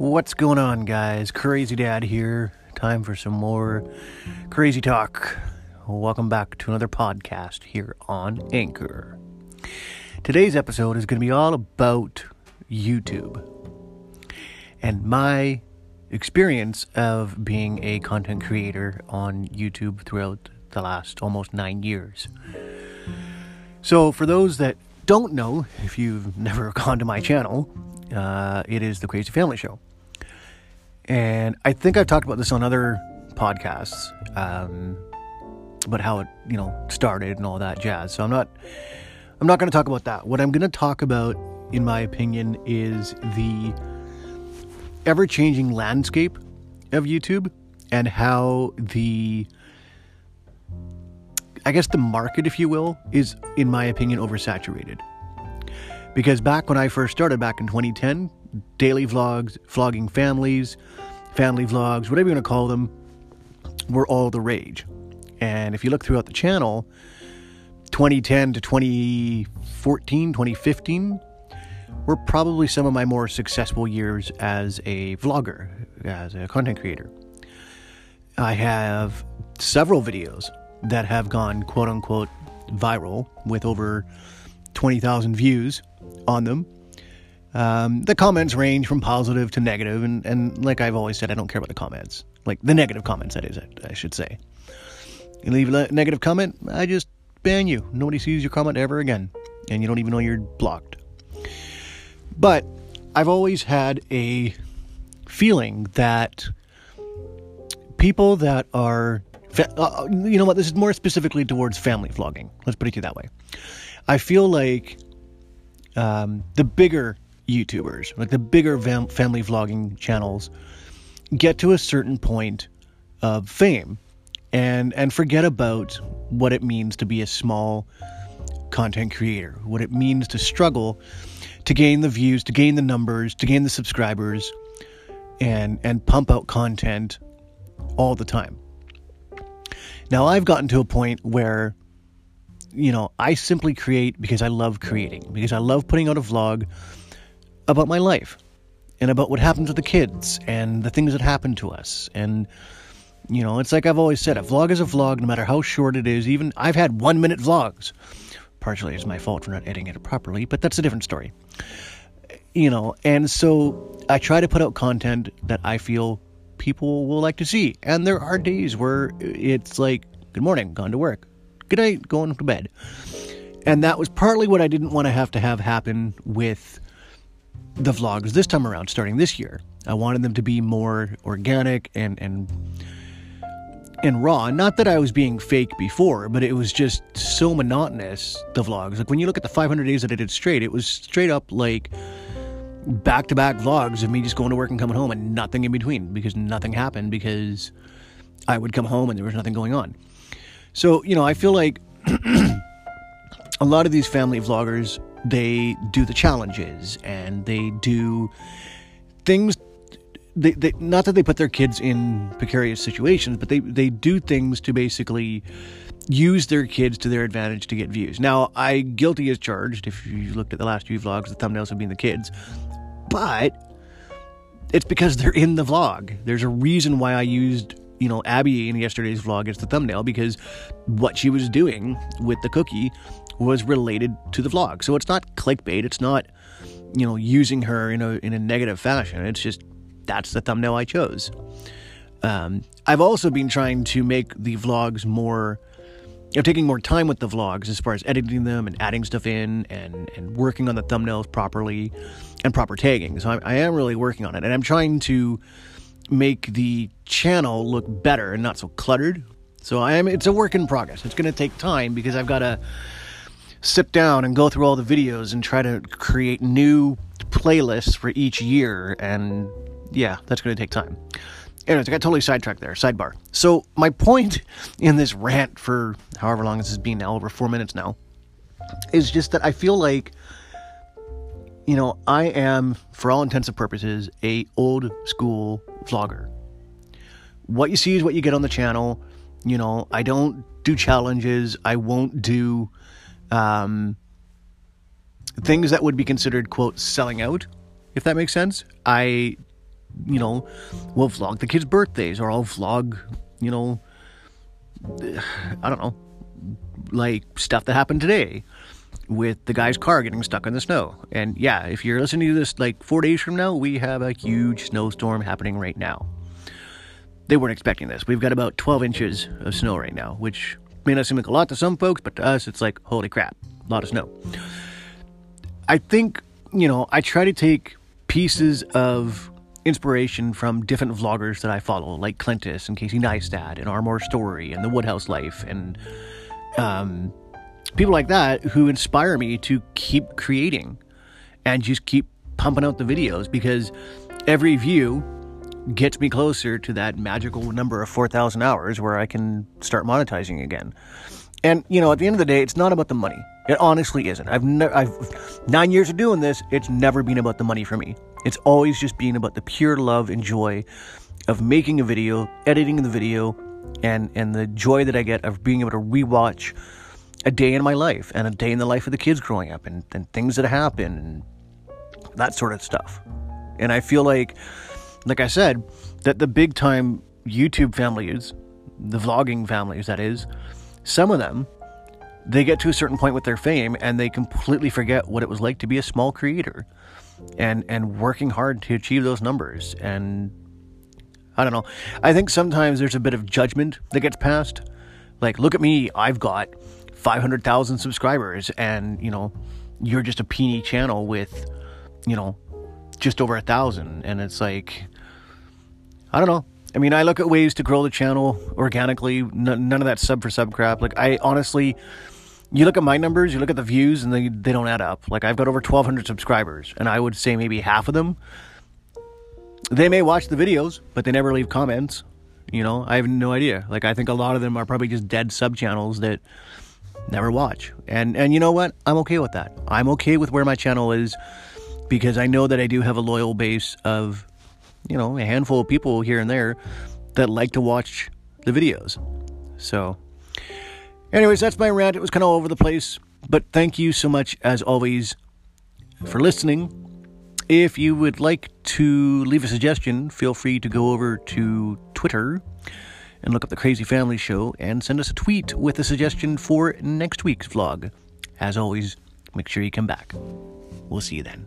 What's going on, guys? Crazy Dad here. Time for some more crazy talk. Welcome back to another podcast here on Anchor. Today's episode is going to be all about YouTube and my experience of being a content creator on YouTube throughout the last almost nine years. So, for those that don't know, if you've never gone to my channel, uh, it is the Crazy Family Show. And I think I've talked about this on other podcasts, um, about how it, you know, started and all that jazz. So I'm not, I'm not going to talk about that. What I'm going to talk about, in my opinion, is the ever-changing landscape of YouTube and how the, I guess the market, if you will, is, in my opinion, oversaturated. Because back when I first started, back in 2010, daily vlogs, vlogging families, family vlogs, whatever you want to call them, were all the rage. And if you look throughout the channel, 2010 to 2014, 2015 were probably some of my more successful years as a vlogger, as a content creator. I have several videos that have gone quote unquote viral with over 20,000 views on them. Um, the comments range from positive to negative, and, and like I've always said, I don't care about the comments. Like the negative comments, that is, I should say. You leave a negative comment, I just ban you. Nobody sees your comment ever again, and you don't even know you're blocked. But I've always had a feeling that people that are, fa- uh, you know what, this is more specifically towards family vlogging. Let's put it to you that way. I feel like um, the bigger YouTubers, like the bigger fam- family vlogging channels, get to a certain point of fame and and forget about what it means to be a small content creator, what it means to struggle to gain the views, to gain the numbers, to gain the subscribers and and pump out content all the time. Now I've gotten to a point where you know, I simply create because I love creating, because I love putting out a vlog about my life and about what happened to the kids and the things that happened to us. And, you know, it's like I've always said a vlog is a vlog, no matter how short it is. Even I've had one minute vlogs. Partially it's my fault for not editing it properly, but that's a different story. You know, and so I try to put out content that I feel people will like to see. And there are days where it's like, good morning, gone to work good night, going to bed. And that was partly what I didn't want to have to have happen with the vlogs this time around, starting this year. I wanted them to be more organic and and and raw. Not that I was being fake before, but it was just so monotonous. The vlogs, like when you look at the 500 days that I did straight, it was straight up like back to back vlogs of me just going to work and coming home and nothing in between because nothing happened because I would come home and there was nothing going on. So, you know, I feel like a lot of these family vloggers, they do the challenges and they do things. They, they, not that they put their kids in precarious situations, but they, they do things to basically use their kids to their advantage to get views. Now, I guilty as charged. If you looked at the last few vlogs, the thumbnails have been the kids, but it's because they're in the vlog. There's a reason why I used you know, Abby in yesterday's vlog as the thumbnail because what she was doing with the cookie was related to the vlog. So it's not clickbait. It's not, you know, using her in a in a negative fashion. It's just that's the thumbnail I chose. Um, I've also been trying to make the vlogs more. I'm taking more time with the vlogs as far as editing them and adding stuff in and, and working on the thumbnails properly and proper tagging. So I, I am really working on it. And I'm trying to make the channel look better and not so cluttered. So I am it's a work in progress. It's going to take time because I've got to sit down and go through all the videos and try to create new playlists for each year and yeah, that's going to take time. Anyways, I got totally sidetracked there. Sidebar. So my point in this rant for however long this has been now, over four minutes now, is just that I feel like you know, I am, for all intents and purposes, a old school vlogger. What you see is what you get on the channel. You know, I don't do challenges. I won't do um, things that would be considered, quote, selling out, if that makes sense. I you know, we'll vlog the kids' birthdays or I'll vlog, you know, I don't know, like stuff that happened today with the guy's car getting stuck in the snow. And yeah, if you're listening to this like four days from now, we have a huge snowstorm happening right now. They weren't expecting this. We've got about 12 inches of snow right now, which may not seem like a lot to some folks, but to us, it's like, holy crap, a lot of snow. I think, you know, I try to take pieces of inspiration from different vloggers that I follow, like Clintus and Casey Neistat and Armor Story and The Woodhouse Life and um, people like that who inspire me to keep creating and just keep pumping out the videos because every view gets me closer to that magical number of 4,000 hours where I can start monetizing again. And you know, at the end of the day, it's not about the money. It honestly isn't. I've never, I've nine years of doing this. It's never been about the money for me. It's always just been about the pure love and joy of making a video, editing the video, and and the joy that I get of being able to rewatch a day in my life and a day in the life of the kids growing up and, and things that happen and that sort of stuff. And I feel like, like I said, that the big time YouTube families, the vlogging families, that is, some of them, they get to a certain point with their fame and they completely forget what it was like to be a small creator and and working hard to achieve those numbers and I don't know. I think sometimes there's a bit of judgment that gets passed. Like, look at me, I've got 500,000 subscribers and, you know, you're just a peeny channel with, you know, just over a thousand. And it's like, I don't know. I mean, I look at ways to grow the channel organically. none of that sub for sub crap. Like, I honestly, you look at my numbers, you look at the views, and they, they don't add up. Like, I've got over 1,200 subscribers, and I would say maybe half of them, they may watch the videos, but they never leave comments. You know, I have no idea. Like, I think a lot of them are probably just dead sub channels that never watch. And and you know what? I'm okay with that. I'm okay with where my channel is because I know that I do have a loyal base of you know, a handful of people here and there that like to watch the videos. So anyways, that's my rant. It was kind of all over the place, but thank you so much as always for listening. If you would like to leave a suggestion, feel free to go over to Twitter and look up the Crazy Family Show and send us a tweet with a suggestion for next week's vlog. As always, make sure you come back. We'll see you then.